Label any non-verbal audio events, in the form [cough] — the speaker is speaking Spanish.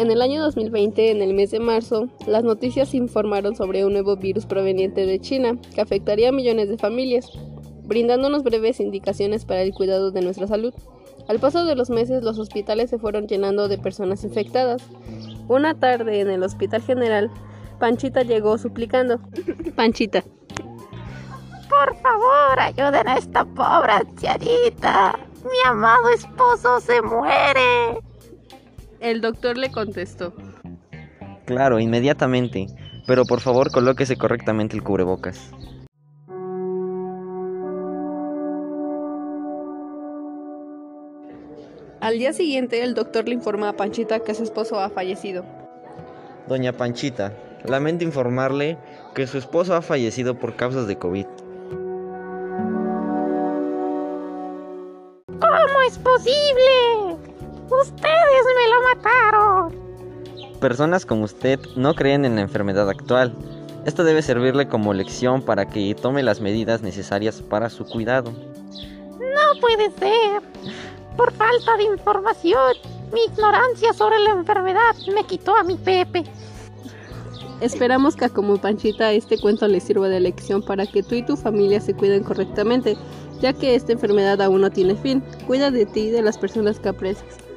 En el año 2020, en el mes de marzo, las noticias informaron sobre un nuevo virus proveniente de China que afectaría a millones de familias, brindándonos breves indicaciones para el cuidado de nuestra salud. Al paso de los meses, los hospitales se fueron llenando de personas infectadas. Una tarde en el Hospital General, Panchita llegó suplicando. [laughs] Panchita. Por favor, ayuden a esta pobre ancianita. Mi amado esposo se muere. El doctor le contestó. Claro, inmediatamente. Pero por favor colóquese correctamente el cubrebocas. Al día siguiente, el doctor le informa a Panchita que su esposo ha fallecido. Doña Panchita, lamento informarle que su esposo ha fallecido por causas de COVID. ¿Cómo es posible? Ustedes me lo mataron. Personas como usted no creen en la enfermedad actual. Esto debe servirle como lección para que tome las medidas necesarias para su cuidado. No puede ser. Por falta de información, mi ignorancia sobre la enfermedad me quitó a mi Pepe. Esperamos que como Panchita este cuento le sirva de lección para que tú y tu familia se cuiden correctamente, ya que esta enfermedad aún no tiene fin. Cuida de ti y de las personas que aprecias.